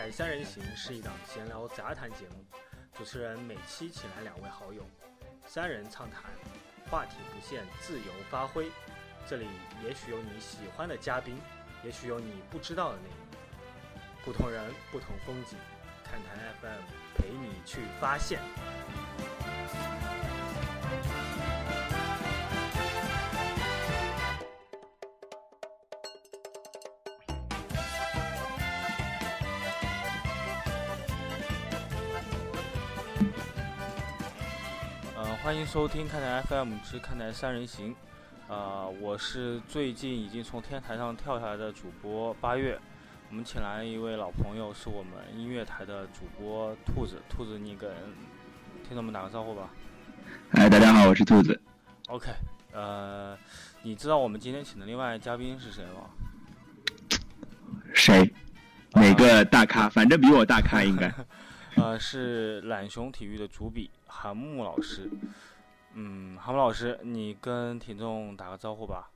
台三人行是一档闲聊杂谈节目，主持人每期请来两位好友，三人畅谈，话题不限，自由发挥。这里也许有你喜欢的嘉宾，也许有你不知道的内容。不同人，不同风景，看台 FM 陪你去发现。欢迎收听看台 FM 之看台三人行。啊、我是最近已经从天台上跳下来的主播八月。我们请来一位老朋友，是我们音乐台的主播兔子。兔子，你跟听众们打个招呼吧。嗨，大家好，我是兔子。OK，呃，你知道我们今天请的另外嘉宾是谁吗？谁？哪个大咖？反正比我大咖应该。呃，是懒熊体育的主笔韩木老师。嗯，韩木老师，你跟听众打个招呼吧。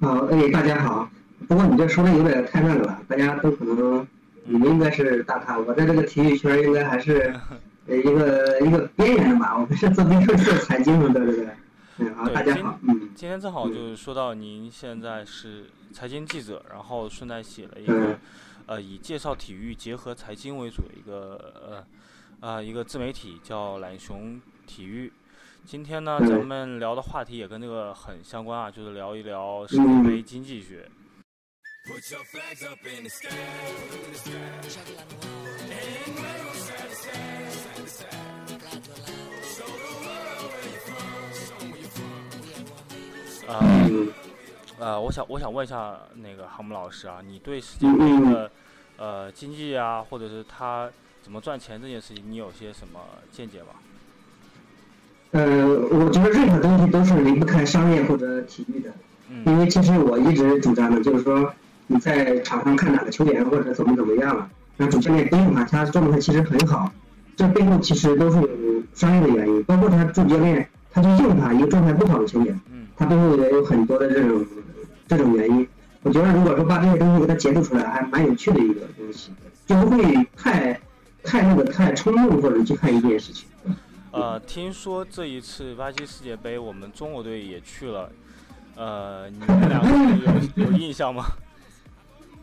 好，哎，大家好。不过你这说的有点太那个了，大家都可能你们应该是大咖，我在这个体育圈应该还是呃 一个一个边缘的吧。我们是做做做财经的，对不对？嗯，好，大家好，嗯今天正好就是说到您现在是财经记者，然后顺带写了一个嗯呃以介绍体育结合财经为主的一个呃呃一个自媒体叫懒熊体育。今天呢，咱们聊的话题也跟这个很相关啊，就是聊一聊世界杯经济学。put your flag up in the。我想我想问一下那个航母老师啊，你对世界杯的呃经济啊，或者是他怎么赚钱这件事情，你有些什么见解吗？呃，我觉得任何东西都是离不开商业或者体育的，嗯因为其实我一直主张的就是说你在场上看哪个球员或者怎么怎么样了，让主教练盯着他，他状态其实很好，这背后其实都是有商业的原因，包括他主教练他去硬他一个状态不好的球员。他背后也有很多的这种这种原因。我觉得如果说把这些东西给它解读出来，还蛮有趣的一个东西，就不会太太那个太冲动或者去看一件事情。呃，听说这一次巴西世界杯，我们中国队也去了，呃，你们两个有有印象吗？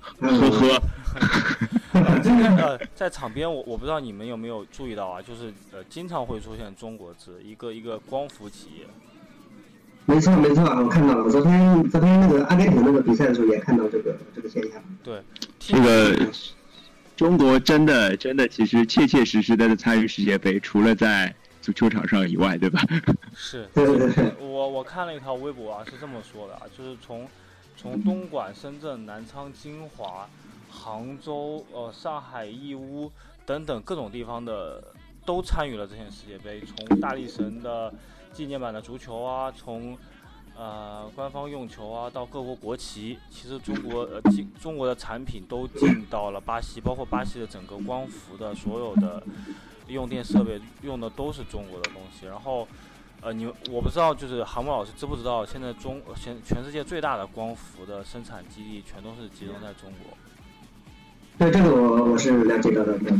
呵嗯，呵，呃，今天呃，在场边我我不知道你们有没有注意到啊，就是呃，经常会出现中国字，一个一个光伏企业。没错没错，我看到了。昨天昨天那个阿根廷那个比赛的时候也看到这个这个现象。对，这个中国真的真的其实切切实实的参与世界杯，除了在足球场上以外，对吧？是，对对对。我我看了一条微博啊，是这么说的啊，就是从从东莞、深圳、南昌、金华、杭州、呃上海、义乌等等各种地方的都参与了这届世界杯，从大力神的纪念版的足球啊，从呃官方用球啊到各国国旗，其实中国呃进中国的产品都进到了巴西，包括巴西的整个光伏的所有的用电设备用的都是中国的东西，然后。呃，你我不知道，就是韩木老师知不知道，现在中全全世界最大的光伏的生产基地全都是集中在中国。对这个我我是了解到的。对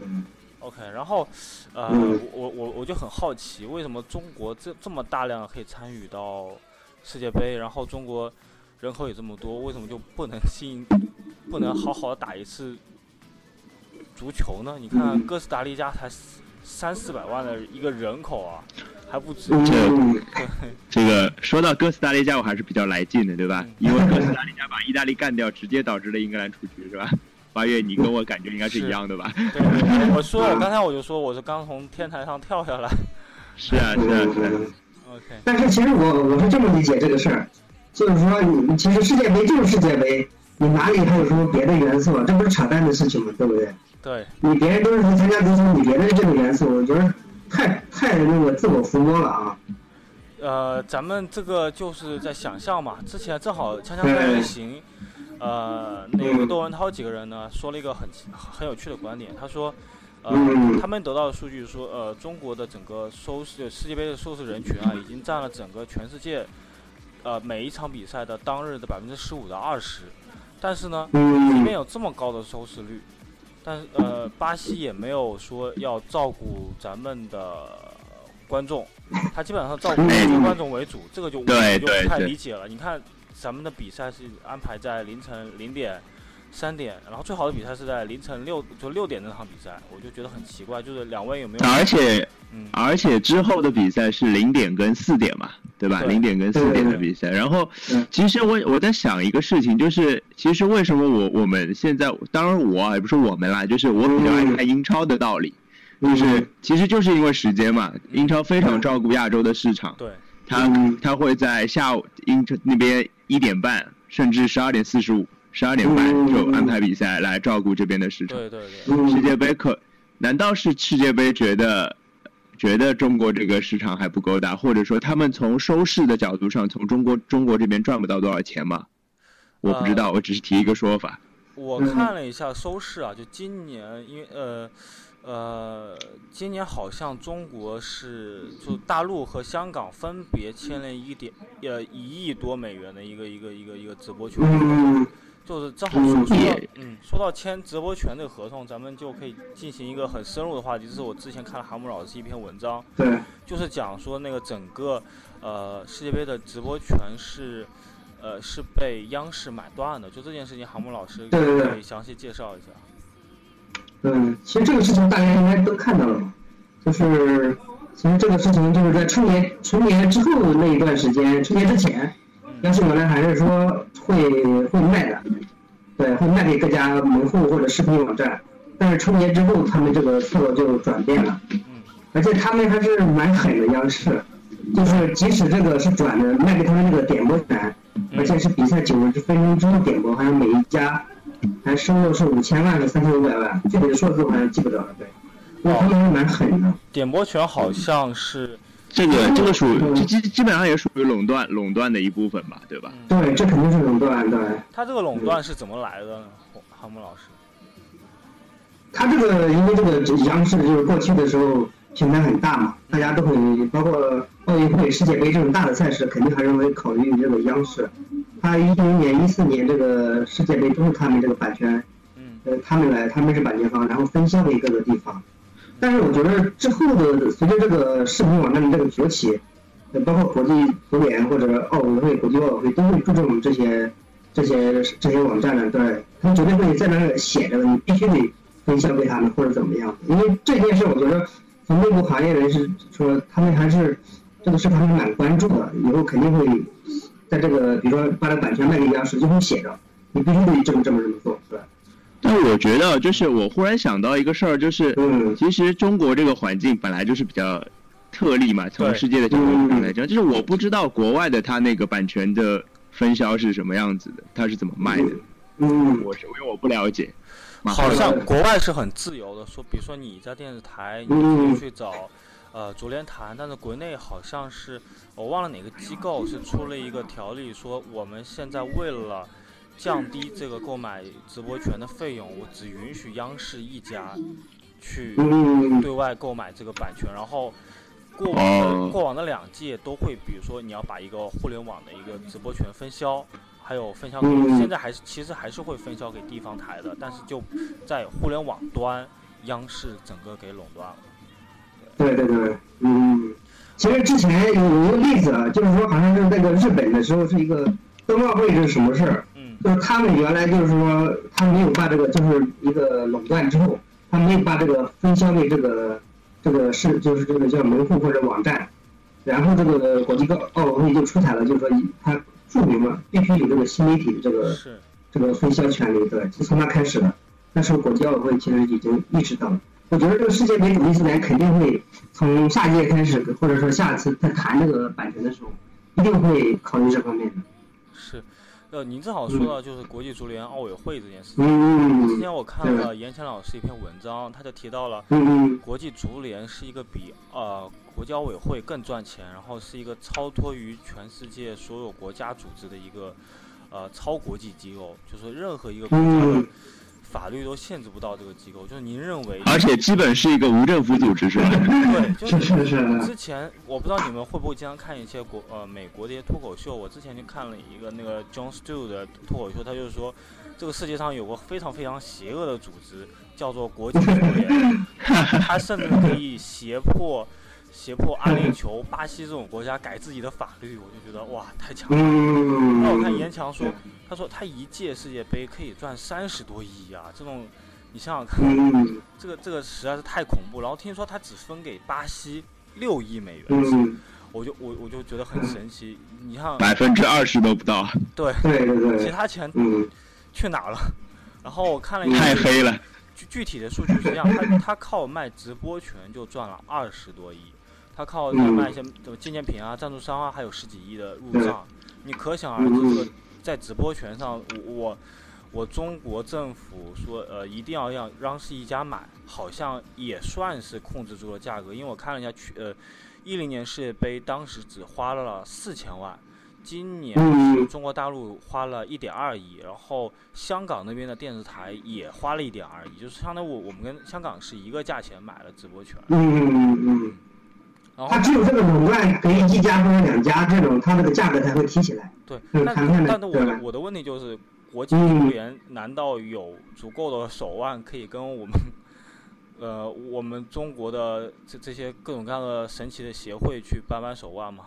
嗯 OK，然后，呃，嗯我我我就很好奇，为什么中国这这么大量可以参与到世界杯，然后中国人口也这么多，为什么就不能吸引，不能好好的打一次足球呢？你看嗯哥斯达黎加才三四百万的一个人口啊，还不止。嗯这嗯这个 说到哥斯达黎加，我还是比较来劲的，对吧嗯？因为哥斯达黎加把意大利干掉，直接导致了英格兰出局，是吧？八月，你跟我感觉应该是一样的吧？对对对，我说我刚才我就说我是刚从天台上跳下来。是啊，是啊，是啊。嗯 OK，但是其实我我是这么理解这个事儿，就是说你其实世界杯就是世界杯，你哪里还有什么别的元素啊？这不是扯淡的事情吗？对不对？对，你别人都是参加足球，你别的这个元素，我觉得太太那个自我浮摸了啊。呃，咱们这个就是在想象嘛。之前正好《锵锵三人行》，呃，那个窦文涛几个人呢说了一个很很有趣的观点，他说，呃，嗯他们得到的数据说，呃，中国的整个收视世界杯的收视人群啊，已经占了整个全世界，呃，每一场比赛的当日的百分之十五到二十。但是呢，即便嗯有这么高的收视率，但是呃，巴西也没有说要照顾咱们的观众，他基本上照顾美国观众为主，这个就我就不太理解了。你看咱们的比赛是安排在凌晨零点、三点，然后最好的比赛是在凌晨六就六点那场比赛，我就觉得很奇怪，就是两位有没有？而且嗯，而且之后的比赛是零点跟四点嘛，对吧？零点跟四点的比赛。然后嗯，其实我我在想一个事情，就是其实为什么我我们现在，当然我啊也不是我们啦，就是我比较爱看英超的道理，就是其实就是因为时间嘛，英超非常照顾亚洲的市场，对，他嗯他会在下午英超那边一点半，甚至十二点四十五、十二点半嗯就安排比赛来照顾这边的市场。对对对，嗯世界杯可难道是世界杯觉得觉得中国这个市场还不够大，或者说他们从收视的角度上，从中国中国这边赚不到多少钱吗？我不知道，我只是提一个说法。我嗯看了一下收视啊，就今年，因为呃呃，今年好像中国是就大陆和香港分别签了一点呃一亿多美元的一个一个一个一个直播权，嗯就是正好说说到嗯说到签直播权这个合同，咱们就可以进行一个很深入的话题。这是我之前看了韩木老师一篇文章，对，就是讲说那个整个呃世界杯的直播权是呃是被央视买断的，就这件事情，韩木老师可以详细介绍一下。嗯，其实这个事情大家应该都看到了嘛，就是其实这个事情就是在春节春节之后那一段时间，春节之前，央视原来还是说会会卖的，对，会卖给各家门户或者视频网站，但是春节之后他们这个策略就转变了，嗯。而且他们还是蛮狠的，央视，就是即使这个是转的卖给他们那个点播权，而且是比赛九十分钟之后点播，好像每一家还收入是五千万还是三千五百万，具体的数字我好像记不得了，对，那他们还蛮狠的。点播权好像是这个这个属这基基本上也属于垄断垄断的一部分吧，对吧？对，这肯定是垄断，对。他这个垄断是怎么来的呢？航木老师。他这个因为这个央视就是过去的时候平台很大嘛，大家都会包括奥运会、世界杯这种大的赛事，肯定还是会考虑这个央视。他一零年、一四年这个世界杯都是他们这个版权，嗯呃，他们来，他们是版权方，然后分销给各个地方。但是我觉得之后的随着这个视频网站的这个崛起，包括国际足联或者奥委会、国际奥委会都会注重这些这些这些网站的，对，他们绝对会在那儿写着你必须得分销给他们或者怎么样。因为这件事，我觉得从内部行业人士说，他们还是这个是他们蛮关注的，以后肯定会在这个比如说把这版权卖给央视，就会写着你必须得这么这么这么做，是吧？但我觉得，就是我忽然想到一个事儿，就是嗯其实中国这个环境本来就是比较特例嘛，从世界的角度上来讲，就是我不知道国外的它那个版权的分销是什么样子的，它是怎么卖的，嗯，我是因为我不了解。好像国外是很自由的，说比如说你在电视台，你嗯可以去找呃足联谈，但是国内好像是我忘了哪个机构是出了一个条例，说我们现在为了降低这个购买直播权的费用，我只允许央视一家去嗯对外购买这个版权，然后过往过往的两届都会，比如说你要把一个互联网的一个直播权分销，还有分销现在还是其实还是会分销给地方台的，但是就在互联网端，央视整个给垄断了。对对对，嗯，其实之前有有一个例子啊，就是说好像是那个日本的时候是一个冬奥会是什么事儿，嗯就是他们原来就是说他没有把这个就是一个垄断之后，他没有把这个分销给这个这个是就是这个叫门户或者网站，然后这个国际奥奥委会就出台了，就是说他注明了必须有这个新媒体这个，这个分销权利，对，就从那开始的。那时候国际奥委会其实已经意识到了。我觉得这个世界杯主力足联肯定会从下届开始，或者说下次在谈这个版权的时候，一定会考虑这方面的。是，呃，您正好说到就是国际足联奥委会这件事情。嗯之前我看了严强老师一篇文章，他就提到了嗯国际足联是一个比呃国际奥委会更赚钱，然后是一个超脱于全世界所有国家组织的一个呃超国际机构，就是任何一个国家的嗯法律都限制不到这个机构。就是您认为，而且基本是一个无政府组织，是吧？对，就是是是之前我不知道你们会不会经常看一些国呃美国的一些脱口秀，我之前就看了一个那个 John Stew 的脱口秀，他就是说这个世界上有个非常非常邪恶的组织，叫做国际 足联，他甚至可以胁迫胁迫阿联酋、巴西这种国家改自己的法律，我就觉得哇，太强了。嗯，那我看严强说，他说他一届世界杯可以赚三十多亿啊，这种你想想看，嗯这个这个实在是太恐怖。然后听说他只分给巴西六亿美元，嗯，我就我我就觉得很神奇。你看，百分之二十都不到，对，对对对，其他钱嗯去哪了？然后我看了一下太黑了。具具体的数据是这样，他他靠卖直播权就赚了二十多亿，他靠嗯卖一些什么纪念品啊、赞助商啊，还有十几亿的入账。你可想而知，嗯这个在直播权上，我我我中国政府说呃一定要让让是一家买，好像也算是控制住了价格，因为我看了一下去呃一零年世界杯当时只花了四千万。今年中国大陆花了一点二亿，然后香港那边的电视台也花了一点二亿，就是相当于我我们跟香港是一个价钱买了直播权。嗯嗯嗯，然后它只有这个垄断可以一家或者两家这种，它这个价格才会提起来。对，那但谈判的但是我我的问题就是，国际足嗯联难道有足够的手腕可以跟我们，呃，我们中国的这这些各种各样的神奇的协会去扳扳手腕吗？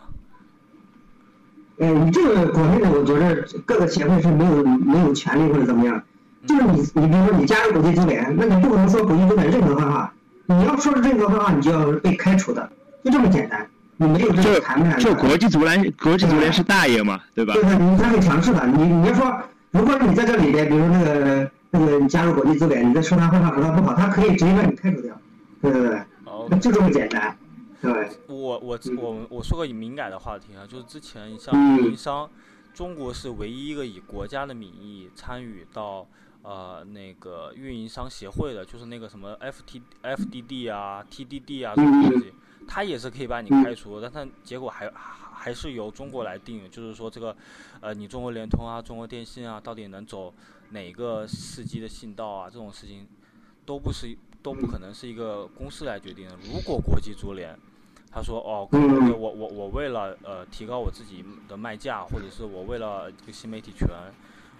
呃，你这个国内的，我觉得各个协会是没有没有权利或者怎么样。就是你，你比如说你加入国际足联，那你不可能说国际足联任何方法，你要说任何方法，你就要被开除的，就这么简单。你没有这个谈判的。就国际足联，国际足联是大爷嘛，对吧？对对，你他很强势的。你你要说，如果你在这里边，比如说那个那个你加入国际足联，你在说他坏话说他不好，他可以直接把你开除掉。对对对，哦，就这么简单。对，我我嗯我我说个敏感的话题啊，就是之前像嗯运营商，中国是唯一一个以国家的名义参与到呃那个运营商协会的，就是那个什么 F T F D D 啊 T D D 啊这种东西，它也是可以把你开除，但他结果还还是由中国来定，就是说这个呃你中国联通啊、中国电信啊，到底能走哪个司机的信道啊，这种事情都不是都不可能是一个公司来决定的。如果国际足联他说：“哦，可能我我我为了呃提高我自己的卖价，或者是我为了这个新媒体权，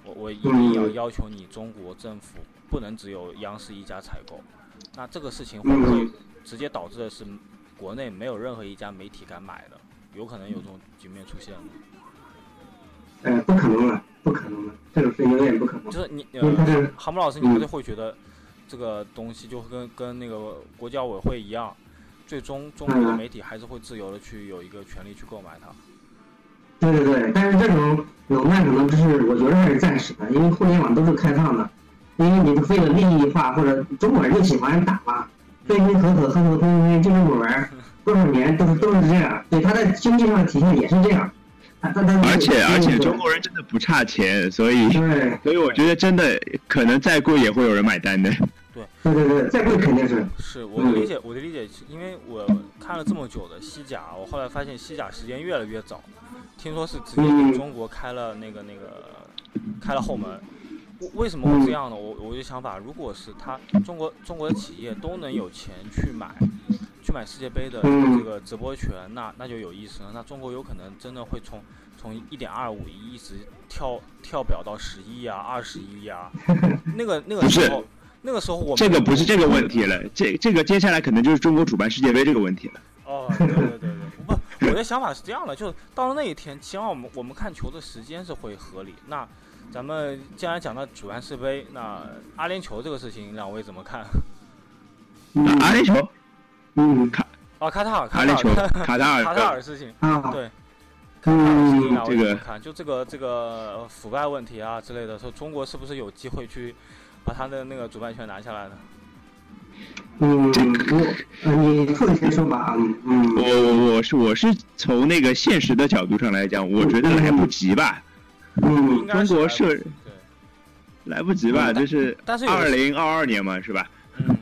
我我一定要要求你中国政府不能只有央视一家采购。那这个事情会不会直接导致的是国内没有任何一家媒体敢买的？有可能有这种局面出现吗？呃，不可能了，不可能了，这种事永远不可能。就是你呃是，韩木老师，你不是会觉得这个东西就跟跟那个国际奥委会一样，最终中国的媒体还是会自由的去有一个权利去购买它。对对对，但是这种垄断可能就是我觉得还是暂时的，因为互联网都是开放的，因为你为了利益化或者中国人就喜欢打嘛，分分合合，合合分分，就这么玩儿，多少年都是都是这样，对他在经济上的体现也是这样。而且而且中国人真的不差钱，所以对所以我觉得真的可能再贵也会有人买单的。对对对对，再贵肯定是，是我的理解，我的理解是因为我看了这么久的西甲，我后来发现西甲时间越来越早，听说是直接给中国开了那个那个开了后门。为为什么会这样呢？我我就想法，如果是他中国中国的企业都能有钱去买去买世界杯的这个直播权，那那就有意思了。那中国有可能真的会从从一点二五亿一直跳跳表到十亿啊、二十亿啊，那个那个不是时候。那个时候我这个不是这个问题了，这这个接下来可能就是中国主办世界杯这个问题了。哦，对对对对，不，我的想法是这样的，就是到了那一天，起码我们我们看球的时间是会合理。那咱们既然讲到主办世杯，那阿联酋这个事情，两位怎么看？嗯阿联酋、嗯啊，卡塔尔，阿联酋、卡塔尔，卡塔尔卡塔尔事情，啊，对，卡塔尔事情，嗯两位这个怎么看？就这个这个呃腐败问题啊之类的，说中国是不是有机会去把他的那个主办权拿下来呢？嗯，我呃你说吧，嗯嗯我我我是我是从那个现实的角度上来讲，我觉得来不及吧，嗯中国是对，来不及吧，嗯就是但是有二零二二年嘛，是吧？嗯，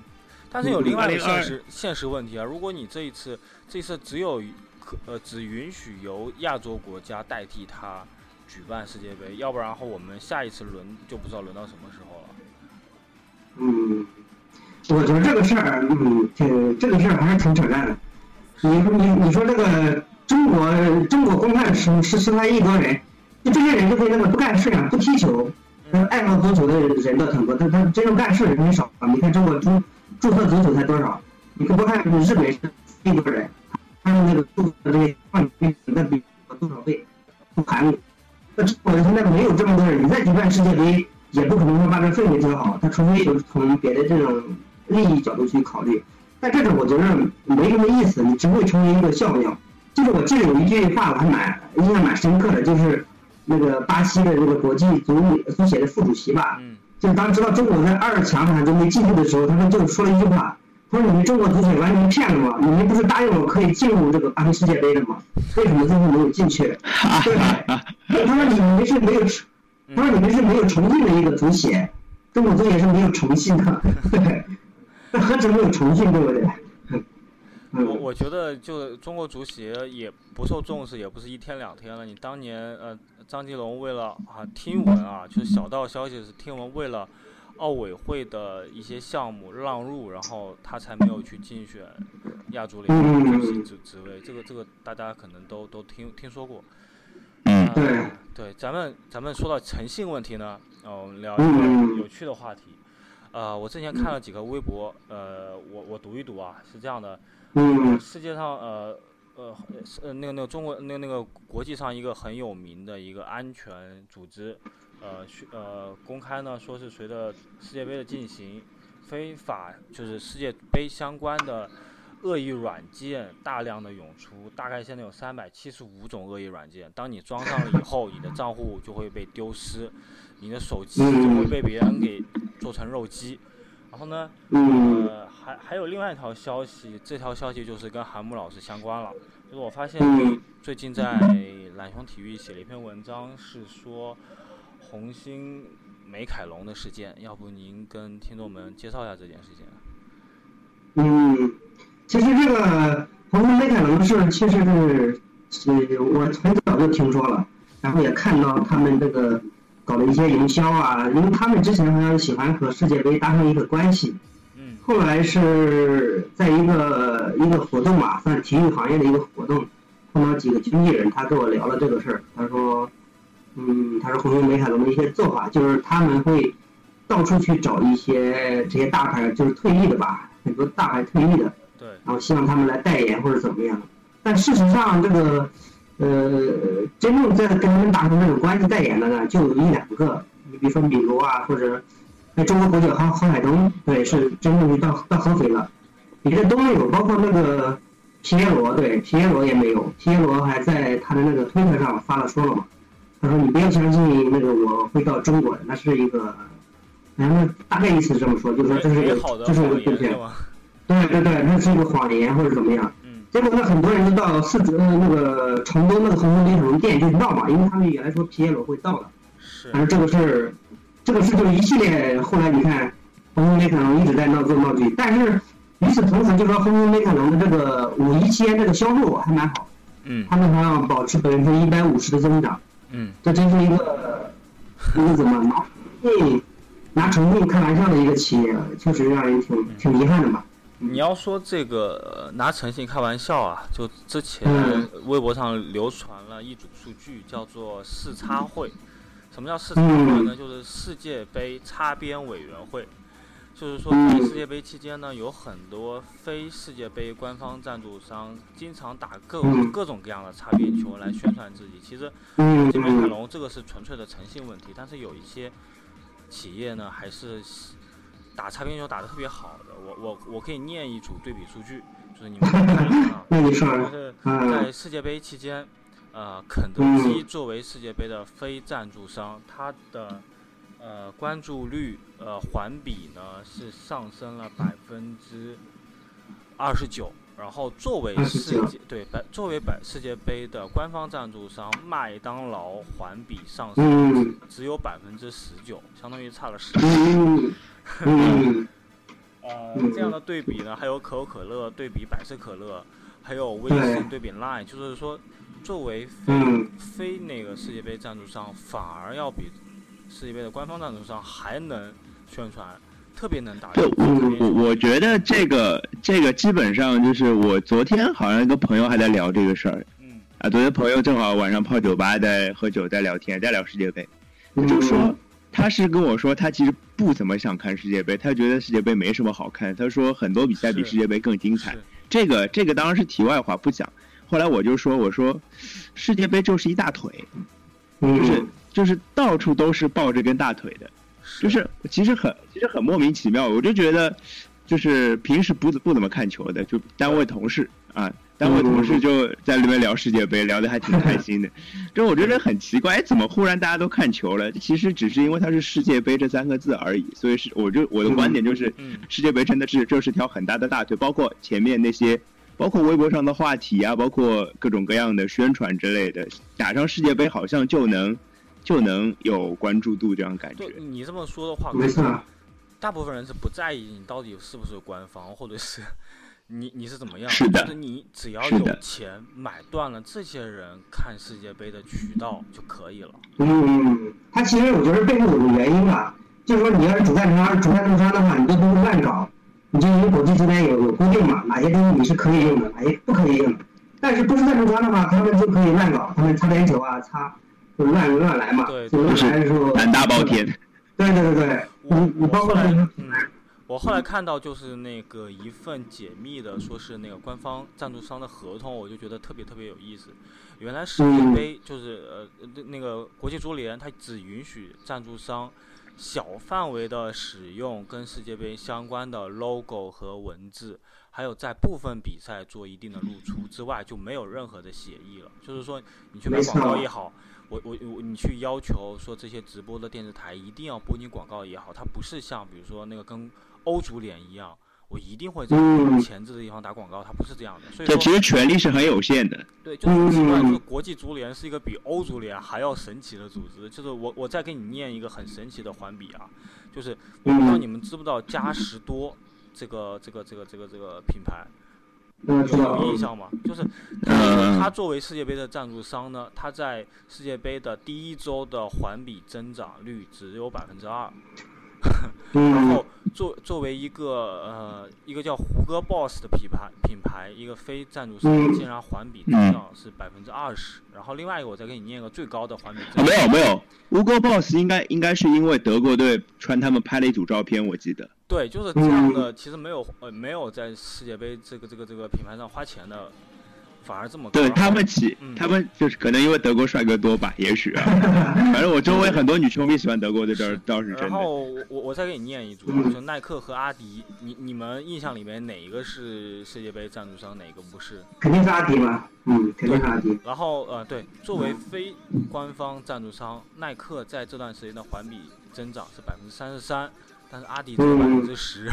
但是有另外一个2022现实现实问题啊，如果你这一次这一次只有可呃只允许由亚洲国家代替他举办世界杯，要不然后我们下一次轮就不知道轮到什么时候了。嗯，我觉得这个事儿，嗯，挺这个事儿还是挺扯淡的。你说你你说这个中国中国公办十十十三亿多人，就这些人就可以那么不干事啊，不踢球，爱好足球的人倒挺多，但他真正干事的人很少啊。你看中国注注册足球才多少？你可不看日本是一多人，他们那个注册这些冠军那比多少倍？韩国，那中国现在没有这么多人，你再举办世界杯，也不可能说把这氛围调好。他除非有从别的这种利益角度去考虑。但这种我觉得没什么意思，你只会成为一个笑料。就是我记得有一句话我还蛮印象蛮深刻的，就是那个巴西的这个国际足足协的副主席吧，嗯就是当知道中国在二强还都没进去的时候，他们就说了一句话，他说你们中国足协完全骗了吗？你们不是答应我可以进入这个巴西世界杯的吗？为什么最后没有进去？对，他说你们是没有，他说你们是没有诚信的一个足协，中国足协是没有诚信的，对，那何止没有诚信，对不对？嗯我我觉得就中国足协也不受重视，也不是一天两天了。你当年呃，张吉龙为了啊听闻啊，就是小道消息是听闻为了奥委会的一些项目让路，然后他才没有去竞选亚足联的主席职职位。这个这个大家可能都都听听说过。嗯呃对对，咱们咱们说到诚信问题呢，呃，们聊一个有趣的话题。呃，我之前看了几个微博，呃，我我读一读啊，是这样的，嗯。世界上呃呃是呃那个那个中国那个那个国际上一个很有名的一个安全组织，呃去呃公开呢说是随着世界杯的进行，非法就是世界杯相关的恶意软件大量的涌出，大概现在有三百七十五种恶意软件，当你装上了以后，你的账户就会被丢失，你的手机就会被别人给做成肉鸡，然后呢？嗯呃，还还有另外一条消息，这条消息就是跟韩木老师相关了。就是我发现最近在懒熊体育写了一篇文章，是说红星美凯龙的事件，要不您跟听众们介绍一下这件事情？嗯，其实这个红星美凯龙的事，其实是是我从早就听说了，然后也看到他们这个搞了一些营销啊，因为他们之前好像喜欢和世界杯搭上一个关系，嗯后来是在一个一个活动吧，算是体育行业的一个活动，碰到几个经纪人，他跟我聊了这个事儿。他说，嗯，他说红星美凯龙的一些做法，就是他们会到处去找一些这些大牌，就是退役的吧，很多大牌退役的，对，然后希望他们来代言或者怎么样。但事实上，这个呃，真正在跟他们达成这种关系代言的呢，就有一两个。你比如说米卢啊，或者那中国国脚郝郝海东，对，是真正就到到合肥了。别的都没有，包括那个皮耶罗，对，皮耶罗也没有。皮耶罗还在他的那个推特上发了说了嘛，他说你不要相信那个我会到中国的，那是一个，然后大概意思是这么说，就是说这是一个这是一个骗。言是吗？对对对，那是一个谎言或者怎么样。嗯结果呢，很多人都到四川呃那个成都那个红星美凯龙店就闹嘛，因为他们原来说皮耶罗会到的，是。反正这个事儿，这个事就一系列，后来你看红星美凯龙一直在闹做闹剧，但是与此同时，就说红星美凯龙的这个五一期间这个销售还蛮好，嗯。他们还要保持百分之一百五十的增长，嗯。这真是一个一个怎么拿嗯拿诚信开玩笑的一个企业，确实让人挺挺遗憾的吧。你要说这个呃拿诚信开玩笑啊，就之前嗯微博上流传了一组数据，叫做视差会。什么叫视差会呢？就是世界杯擦边委员会。就是说，在世界杯期间呢，有很多非世界杯官方赞助商经常打各嗯各种各样的擦边球来宣传自己。其实，嗯这边凯嗯龙这个是纯粹的诚信问题，但是有一些企业呢，还是打擦边球打得特别好的。我我我可以念一组对比数据，就是你们可 以看一看啊。就是嗯在世界杯期间，呃，肯德基作为世界杯的非赞助商，它的呃关注率呃环比呢是上升了百分之二十九。然后作为世界对百作为百世界杯的官方赞助商，麦当劳环比上升嗯只有百分之十九，相当于差了十。嗯。嗯 呃，嗯。这样的对比呢，还有可口可乐对比百事可乐，还有微对。信对比 Line，就是说，作为非、嗯。非那个世界杯赞助商，反而要比世界杯的官方赞助商还能宣传，特别能打对，我我我觉得这个这个基本上就是我昨天好像跟朋友还在聊这个事儿嗯。啊，昨天朋友正好晚上泡酒吧在喝酒在聊天，在聊世界杯，嗯，就说他是跟我说，他其实不怎么想看世界杯，他觉得世界杯没什么好看。他说很多比赛比世界杯更精彩。这个这个当然是题外话，不讲。后来我就说，我说世界杯就是一大腿，就是嗯，就是到处都是抱着根大腿的，就是其实很其实很莫名其妙。我就觉得，就是平时不不怎么看球的，就单位同事啊，单位同事就在那边聊世界杯，聊得还挺开心的。就我觉得很奇怪，哎，怎么忽然大家都看球了？其实只是因为它是世界杯这三个字而已。所以是我就我的观点就是，嗯世界杯真的是就是条很大的大腿，包括前面那些。包括微博上的话题啊，包括各种各样的宣传之类的，打上世界杯好像就能就能有关注度这样感觉。你这么说的话，没错，大部分人是不在意你到底是不是官方，或者是你你是怎么样，是的就是你只要有钱买断了这些人看世界杯的渠道就可以了。嗯，他其实我觉得背后有个原因吧，就是说你要是主赞助商、主赞助商的话，你都不会乱搞，你就因为国际这边有有规定嘛，哪些东西你是可以用的，哪些不可以用的。但是不是赞助商的话，他们就可以乱搞，他们擦边球啊，擦就乱乱来嘛，对就乱来的时候，胆大包天，对对对对，我你你我包括那个嗯，我后来看到就是那个一份解密的，说是那个官方赞助商的合同，我就觉得特别特别有意思。原来世界嗯杯就是呃那那个国际足联，它只允许赞助商小范围的使用跟世界杯相关的 logo 和文字，还有在部分比赛做一定的露出之外，就没有任何的协议了。就是说，你去买广告也好，我我我你去要求说这些直播的电视台一定要播你广告也好，它不是像比如说那个跟欧足联一样，我一定会在嗯前置的地方打广告，它不是这样的。所以说其，实权力是很有限的。对，就是很奇怪，嗯就是国际足联是一个比欧足联还要神奇的组织。就是我我再给你念一个很神奇的环比啊，就是我不知道嗯你们知不知道嘉实多这个这个这个这个这个品牌。有印象吗？就是嗯它作为世界杯的赞助商呢，他在世界杯的第一周的环比增长率只有百分之二，然嗯后作作为一个呃一个叫胡歌 Boss 的品牌品牌一个非赞助商，嗯。竟然环比增长是百分之二十。然后另外一个我再给你念个最高的环比啊，增长，没有没有，胡歌 boss 应该应该是因为德国队穿他们拍了一组照片，我记得。对，就是这样的，其实没有呃没有在世界杯这个这个这个品牌上花钱的，反而这么高。对他们起嗯，他们就是可能因为德国帅哥多吧，也许啊。反正我周围很多女球迷喜欢德国队，这倒是真的。然后我我我再给你念一组就耐克和阿迪，你你们印象里面哪一个是世界杯赞助商，哪个不是？肯定是阿迪嘛，嗯，肯定是阿迪，然后呃对，作为非官方赞助商，耐克在这段时间的环比增长是百分之三十三，但是阿迪只有百分之十，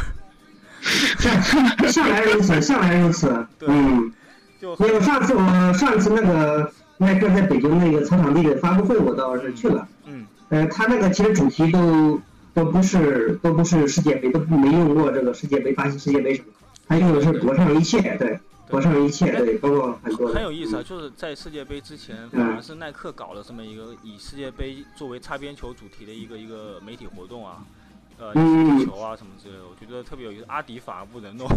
向向来如此，向来如此，对嗯。就因为上次我上次那个耐克在北京那个草场地的发布会，我倒是去了。嗯呃，他那个其实主题都都不是都不是世界杯，都没用过这个世界杯、巴西世界杯什么，他用的是“夺上一切”，对，“搏上一切”，对，包括很多的。很有意思啊，就是在世界杯之前，反而是耐克搞了这么一个以世界杯作为擦边球主题的一个一个媒体活动啊，呃，球啊什么之类的，我觉得特别有意思。阿迪反而不能弄，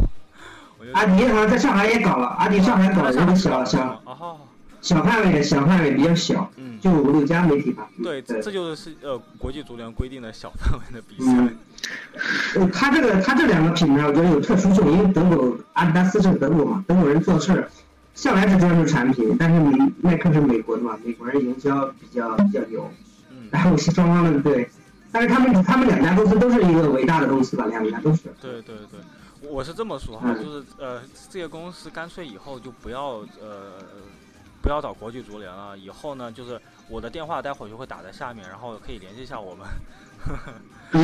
阿迪好像在上海也搞了，阿迪上海搞了一个小小哦，小范围的小范围比较小，嗯，就五六家媒体吧。对，这对这就是呃国际足联规定的小范围的比赛。嗯呃，他这个他这两个品牌，我觉得有特殊性，因为德国阿迪达斯是德国嘛，德国人做事儿向来是专注产品，但是耐克是美国的嘛，美国人营销比较比较牛，嗯，然后是双方的对，但是他们他们两家公司都是一个伟大的公司吧，两家都是。对对对，我是这么说哈，嗯就是呃，这些公司干脆以后就不要呃不要找国际足联了，以后呢就是我的电话待会儿就会打在下面，然后可以联系一下我们。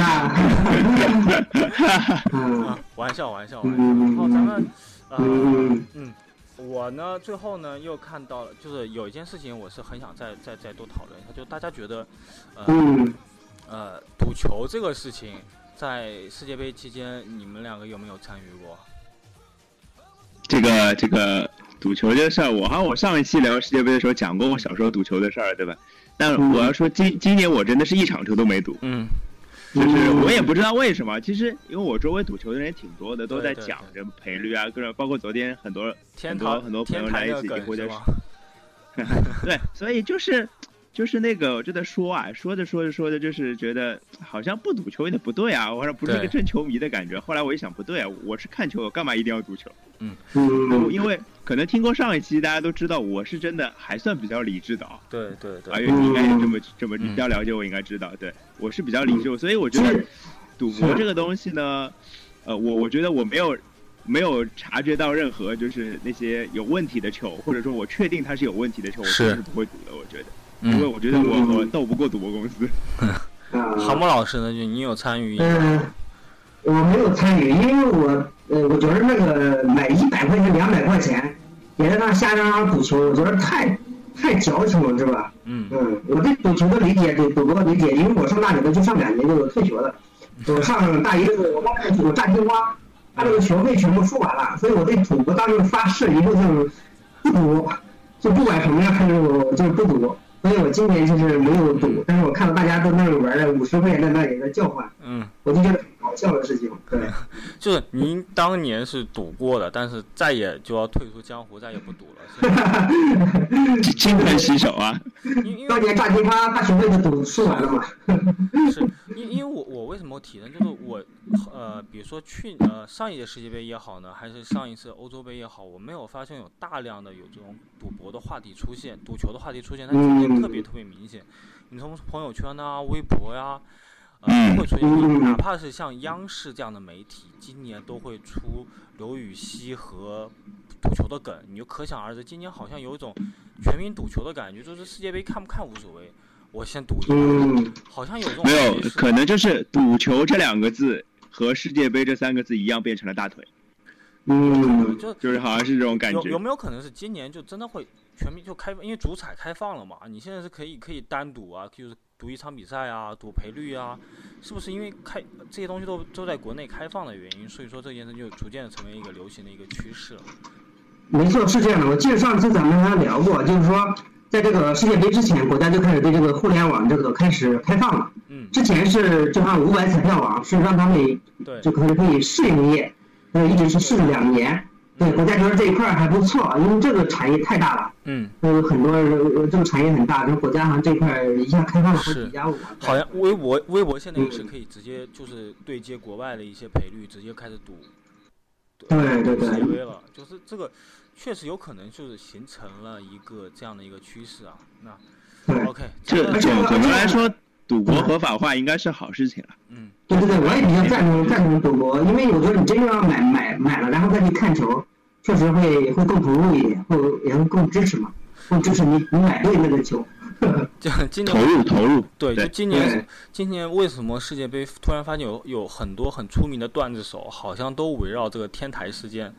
啊，玩笑玩笑玩笑。嗯然后咱们呃嗯嗯，我呢最后呢又看到了，就是有一件事情我是很想再再再多讨论一下，就大家觉得呃嗯，呃赌球这个事情。在世界杯期间，你们两个有没有参与过？这个这个赌球这个事儿，我好像我上一期聊世界杯的时候讲过我小时候赌球的事儿，对吧？但嗯我要说今今年我真的是一场球都没赌，嗯，就是我也不知道为什么。其实因为我周围赌球的人也挺多的，都在讲这赔率啊，各种包括昨天很多天很多堂很多朋友来一起或者梗是吗？对，所以就是就是那个我就在说啊，说着说着说着，就是觉得好像不赌球有点不对啊，我说不是一个对真球迷的感觉。后来我一想，不对啊，我是看球，我干嘛一定要赌球？嗯，因为可能听过上一期，大家都知道我是真的还算比较理智的啊。对对啊，对，因为你应该也这么这么嗯比较了解我，应该知道，对我是比较理智，所以我觉得赌博这个东西呢，呃，我我觉得我没有没有察觉到任何就是那些有问题的球，或者说我确定它是有问题的球，我是是不会赌的。我觉得，因为嗯，我觉得我嗯我斗不过赌博公司。啊，航模老师呢，就你有参与？嗯，我没有参与，因为我呃，我觉得那个买一百块钱、两百块钱，也在那瞎嚷嚷赌球，我觉得太太矫情了，是吧？嗯嗯，我对赌球的理解，对赌博的理解，因为我上大学的就上两年就退学了，我上大一的时候，我当时我炸金花，把那个学费全部输完了，所以我对赌博当时发誓，以后就不赌，就不管什么样，还是我就不赌。所以我今年就是没有赌，但是我看到大家都那里玩的五十块钱在那里在叫唤，嗯，我就觉得很搞笑的事情。对，就是您当年是赌过的，但是再也就要退出江湖，再也不赌了，金盆洗手啊！因因为当年大金花大学费就赌输完了嘛。是因因为我我为什么提呢？就是我呃，比如说去呃上一届世界杯也好呢，还是上一次欧洲杯也好，我没有发现有大量的有这种赌博的话题出现，赌球的话题出现，它今年特别特别明显。你从朋友圈呐、微博呀、呃嗯都会出哪怕是像央视这样的媒体，今年都会出刘禹锡和赌球的梗，你就可想而知，今年好像有一种全民赌球的感觉，就是世界杯看不看无所谓，我先赌一把。嗯，好像有这种没有可能就是赌球这两个字和世界杯这三个字一样变成了大腿，嗯，就就是好像是这种感觉有有。没有可能是今年就真的会全民就开放，因为主彩开放了嘛？你现在是可以可以单赌啊，就是赌一场比赛啊，赌赔率啊，是不是因为开这些东西都都在国内开放的原因，所以说这件事就逐渐的成为一个流行的一个趋势了？没错，是这样的。我记得上次咱们还聊过，就是说，在这个世界杯之前，国家就开始对这个互联网这个开始开放了。嗯，之前是就按五百彩票网，是让他们对就可以可以试营业，呃，一直是试了两年。对，国家觉得这一块儿还不错，因为这个产业太大了，嗯，有很多呃这个产业很大，然后国家好像这块一下开放了好是几家网。好像微博微博现在也是嗯可以直接就是对接国外的一些赔率，直接开始赌。对对对世界杯了，就是这个确实有可能就是形成了一个这样的一个趋势啊。那对 OK，这总总的来说，赌博合法化应该是好事情了。嗯对对对，我也比较赞同赞同赌博，因为有时候你真正要买买买了，然后再去看球，确实会也会更投入一点，会也会更支持嘛，更支持你你买对那个球。就 今投年入投入，对，就对今年今年为什么世界杯突然发现有有很多很出名的段子手，好像都围绕这个天台事件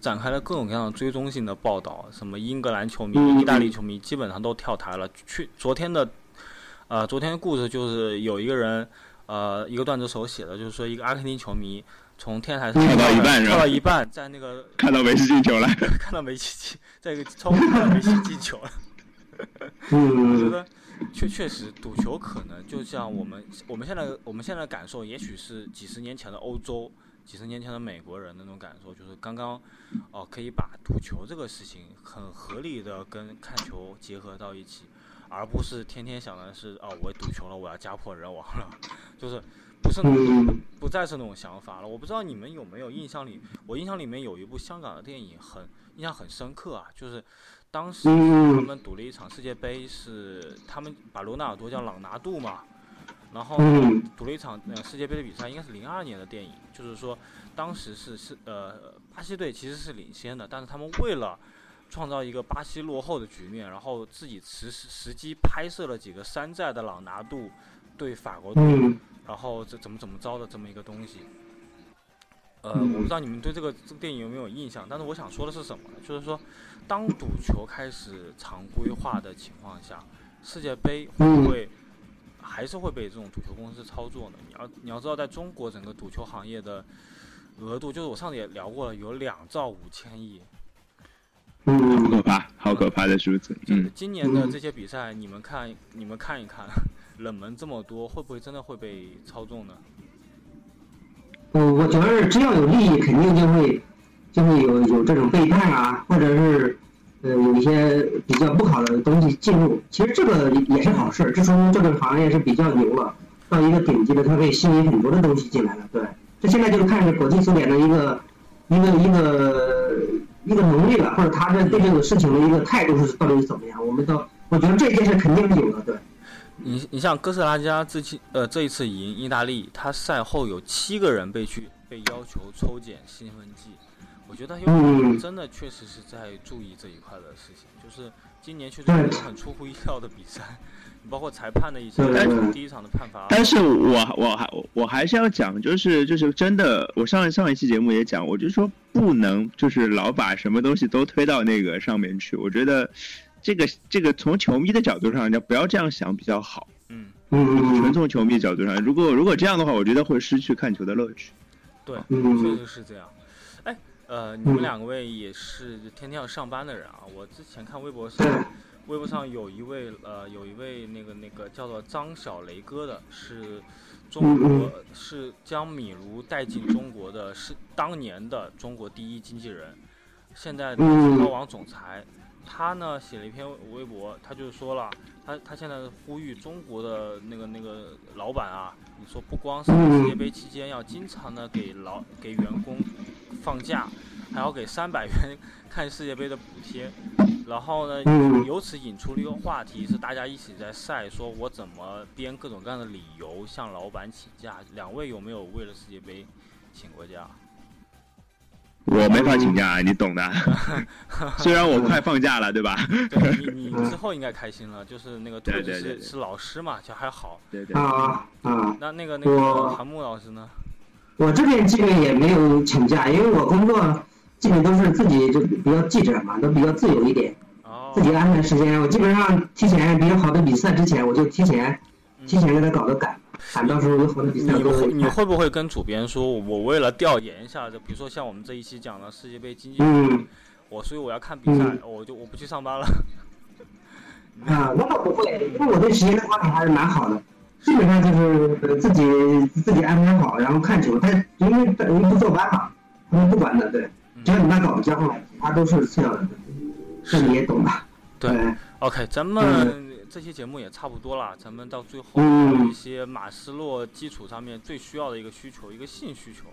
展开了各种各样的追踪性的报道，什么英格兰球迷、嗯意大利球迷基本上都跳台了。去昨天的呃，昨天的故事就是有一个人呃，一个段子手写的，就是说一个阿根廷球迷从天台上跳到一半跳到一半，在那个 看到梅西进球了，看到梅西进，在一个窗户看到梅西进球了。我觉嗯，得确确实赌球可能就像我们我们现在我们现在的感受，也许是几十年前的欧洲、几十年前的美国人那种感受，就是刚刚哦、可以把赌球这个事情很合理的跟看球结合到一起，而不是天天想的是哦我赌球了，我要家破人亡了，就是不是那种嗯。不再是那种想法了。我不知道你们有没有印象里，我印象里面有一部香港的电影很印象很深刻啊，就是当时他嗯们赌了一场世界杯，是他们把罗纳尔多叫朗拿度嘛，然后嗯。赌了一场呃世界杯的比赛，应该是零二年的电影，就是说当时是是呃巴西队其实是领先的，但是他们为了创造一个巴西落后的局面，然后自己实时机拍摄了几个山寨的朗拿度对法国队，嗯然后这怎么怎么着的这么一个东西。呃，嗯我不知道你们对这个这个电影有没有印象，但是我想说的是什么呢？就是说，当赌球开始常规化的情况下，世界杯会不会还是会被这种赌球公司操作呢？你要你要知道，在中国整个赌球行业的额度，就是我上次也聊过了，有两兆五千亿。好嗯可怕，好可怕的数字。这嗯，今年的这些比赛，你们看你们看一看，冷门这么多，会不会真的会被操纵呢？我我觉得只要有利益，肯定就会就会有有这种背叛啊，或者是呃有一些比较不好的东西进入，其实这个也是好事儿，这说明这个行业是比较牛了，到一个顶级的，它可以吸引很多的东西进来了。对，这现在就是看是国际足联的一个一个一个一个能力了，或者他的对这个事情的一个态度是到底是怎么样，我们都我觉得这件事肯定是有的，对。你你像哥斯达黎加这期呃这一次赢意大利，他赛后有七个人被去被要求抽检兴奋剂，我觉得有嗯。真的确实是在注意这一块的事情，就是今年确实有对。很出乎意料的比赛，包括裁判的一些第一场的判罚，但是我我还我还是要讲，就是就是真的，我上上一期节目也讲，我就说不能就是老把什么东西都推到那个上面去。我觉得这个这个从球迷的角度上，要不要这样想比较好。嗯，嗯纯从球迷角度上，如果如果这样的话，我觉得会失去看球的乐趣。对，嗯确实是这样。哎，呃，你们两位也是天天要上班的人啊。我之前看微博上，微博上有一位呃，有一位那个那个叫做张小雷哥的，是中国是将米卢带进中国的，是当年的中国第一经纪人，现在的嗯高网总裁。他呢写了一篇微博，他就说了，他他现在呼吁中国的那个那个老板啊，你说不光是世界杯期间要经常的给劳给员工放假，还要给三百元 看世界杯的补贴，然后呢，嗯由此引出了一个话题，是大家一起在晒，说我怎么编各种各样的理由向老板请假。两位有没有为了世界杯请过假？我没法请假，你懂的。虽然我快放假了，对吧？对你，你之后应该开心了，就是那个兔子对对对对是是老师嘛，就还好。对对。啊啊，那那个那个韩木老师呢？我这边基本也没有请假，因为我工作基本都是自己就比较记者嘛，都比较自由一点，哦自，己安排时间。我基本上提前，比较好的比赛之前，我就提前嗯提前给他搞个赶，赶到时候有好的比赛你会你会不会跟主编说，我为了调研一下，就比如说像我们这一期讲的世界杯经济，嗯我所以我要看比赛，嗯我就我不去上班了。啊，那倒不会，因为我对时间的管理还是蛮好的，基本上就是呃自己自己安排好，然后看球。但因为人不坐班嘛，他们不管的，对，只要你把稿子交上来，其他都是次要的，这你也懂吧？对对 OK，咱们这期节目也差不多了，咱们到最后还有一些马斯洛基础上面最需要的一个需求，一个性需求，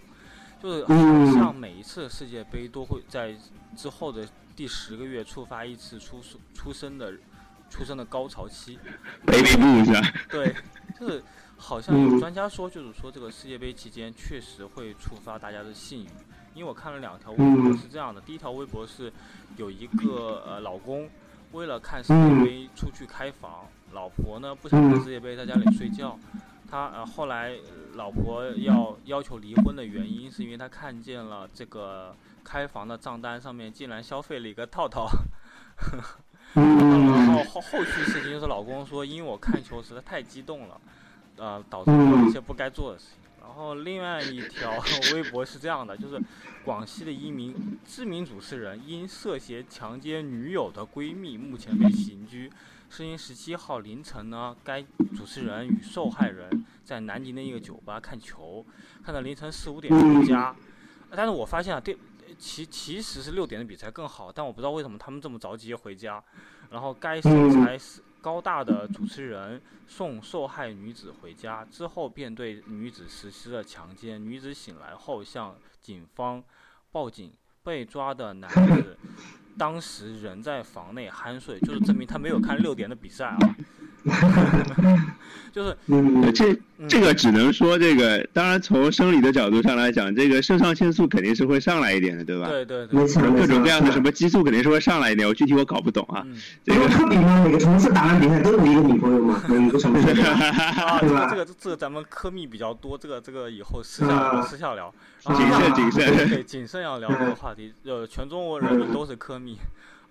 就是好嗯像每一次世界杯都会在之后的第十个月触发一次出出生的出生的高潮期。baby blue 是吧？对，就是好像嗯有专家说，就是说这个世界杯期间确实会触发大家的性欲。因为我看了两条微博嗯是这样的，第一条微博是有一个呃老公为了看世界杯出去开房，老婆呢不想看世界杯，在家里睡觉。他呃后来呃老婆要要求离婚的原因，是因为他看见了这个开房的账单上面竟然消费了一个套套。然嗯后后后续事情就是老公说，因为我看球实在太激动了，呃，导致做了一些不该做的事情。然后另外一条微博是这样的，就是广西的一名知名主持人因涉嫌强奸女友的闺蜜，目前被刑拘。是因十七号凌晨呢，该主持人与受害人在南宁的一个酒吧看球，看到凌晨四五点回家。但是我发现啊，对，其其实是六点的比赛更好，但我不知道为什么他们这么着急回家。然后该身材是高大的主持人送受害女子回家之后，便对女子实施了强奸。女子醒来后向警方报警，被抓的男子当时人在房内酣睡，就是证明他没有看六点的比赛啊。就是嗯这嗯这个只能说这个，当然从生理的角度上来讲，这个肾上腺素肯定是会上来一点的，对吧？对对对没，错各种各样的什么激素肯定是会上来一点，我具体我搞不懂啊。嗯。这个不是科比吗？每个同事打完比赛都有一个女朋友嘛，有一个城市对吧？啊，这个这个这个咱们科密比较多，这个这个以后私下私下聊。谨啊慎谨慎。对，谨慎要聊这个话题。呃，全中国人民都是科密。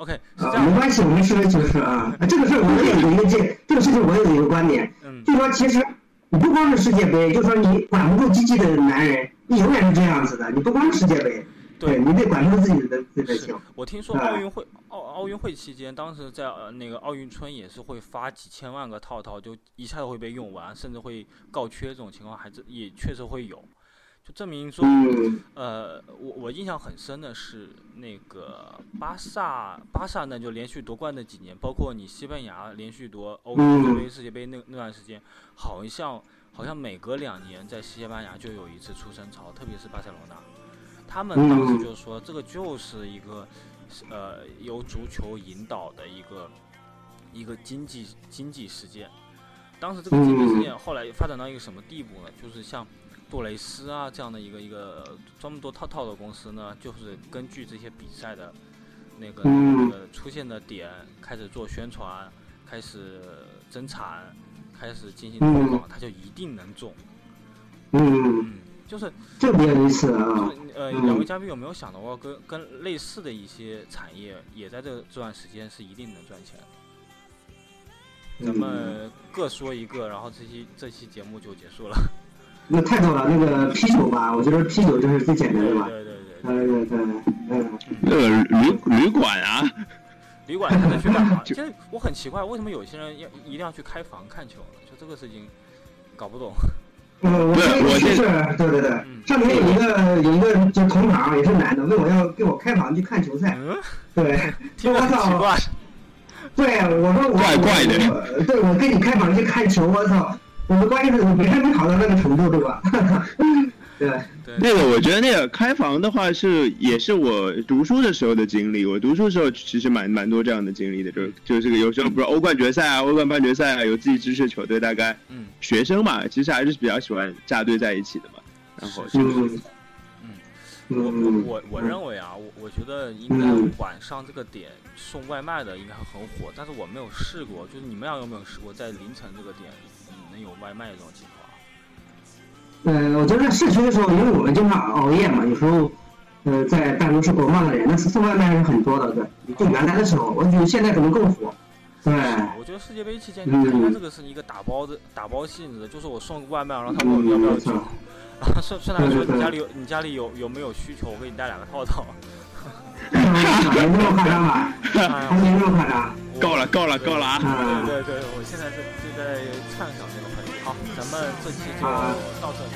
OK，是这啊。没关系，我们实事求是啊。这个事儿我也有一个这这个事情我也有一个观点，嗯就说其实你不光是世界杯，就说你管不住自己的男人，你永远是这样子的。你不光是世界杯，对你得管住自己的自己的。我听说啊奥运会奥奥运会期间，当时在呃那个奥运村也是会发几千万个套套，就一下子会被用完，甚至会告缺这种情况，还是也确实会有。就证明说，嗯。呃，我我印象很深的是那个巴萨，巴萨呢就连续夺冠那几年，包括你西班牙连续夺欧洲嗯。世界杯、世界杯那那段时间，好像好像每隔两年在西班牙就有一次出生潮，特别是巴塞罗那，他们当时嗯。就说这个就是一个呃由足球引导的一个一个经济经济事件。当时这个经济事件后来发展到一个什么地步呢？就是像杜蕾斯啊这样的一个一个专门做套套的公司呢，就是根据这些比赛的那个、嗯那个出现的点开始做宣传，开始增产，开始进行推广，它就一定能中。嗯，嗯，就是这个比较有意思就啊。是呃，嗯两位嘉宾有没有想到过跟跟类似的一些产业也在这这段时间是一定能赚钱的？咱嗯们各说一个，然后这期这期节目就结束了。那太多了，那个啤酒吧，我觉得啤酒这是最简单的吧。对对对对，呃对那个旅旅馆啊，旅馆才能去干嘛？其实我很奇怪，为什么有些人要一定要去开房看球呢？就这个事情搞不懂。嗯，我不是这个我这是，对对对嗯，上面有一个有一个就同行也是男的，问我要给我开房去看球赛，嗯，对，听着很奇怪。对，我说我怪怪的我对我跟你开房去看球，我操，我们关键是别人没好到那个程度，对吧？对，对，那个我觉得那个开房的话是也是我读书的时候的经历。我读书的时候其实蛮蛮多这样的经历的，就就是这个有时候不是欧冠决赛啊、欧冠半决赛啊，有自己支持的球队，大概嗯。学生嘛，其实还是比较喜欢扎堆在一起的嘛。然后是就是嗯。我我嗯，我我认为啊，我我觉得应该晚上这个点送外卖的应该很火，但是我没有试过，就是你们俩有没有试过在凌晨这个点嗯能有外卖这种情况？呃，我觉得在市区的时候，因为我们经常熬夜嘛，有时候，呃，在办公室国贸的人，那是送外卖还是很多的，对。就原来的时候，我觉得现在可能更火。对，我觉得世界杯期间，嗯它这个是一个打包的打包性质的，就是我送个外卖，然后他问我要不要酒，嗯然后顺顺带说你家里有你家里有有没有需求，我给你带两个套套。没那么夸张吧？还没那么夸张。够了，够了，够了啊！对对对，我现在是就在畅想这个环节。好，咱们这期就到这里。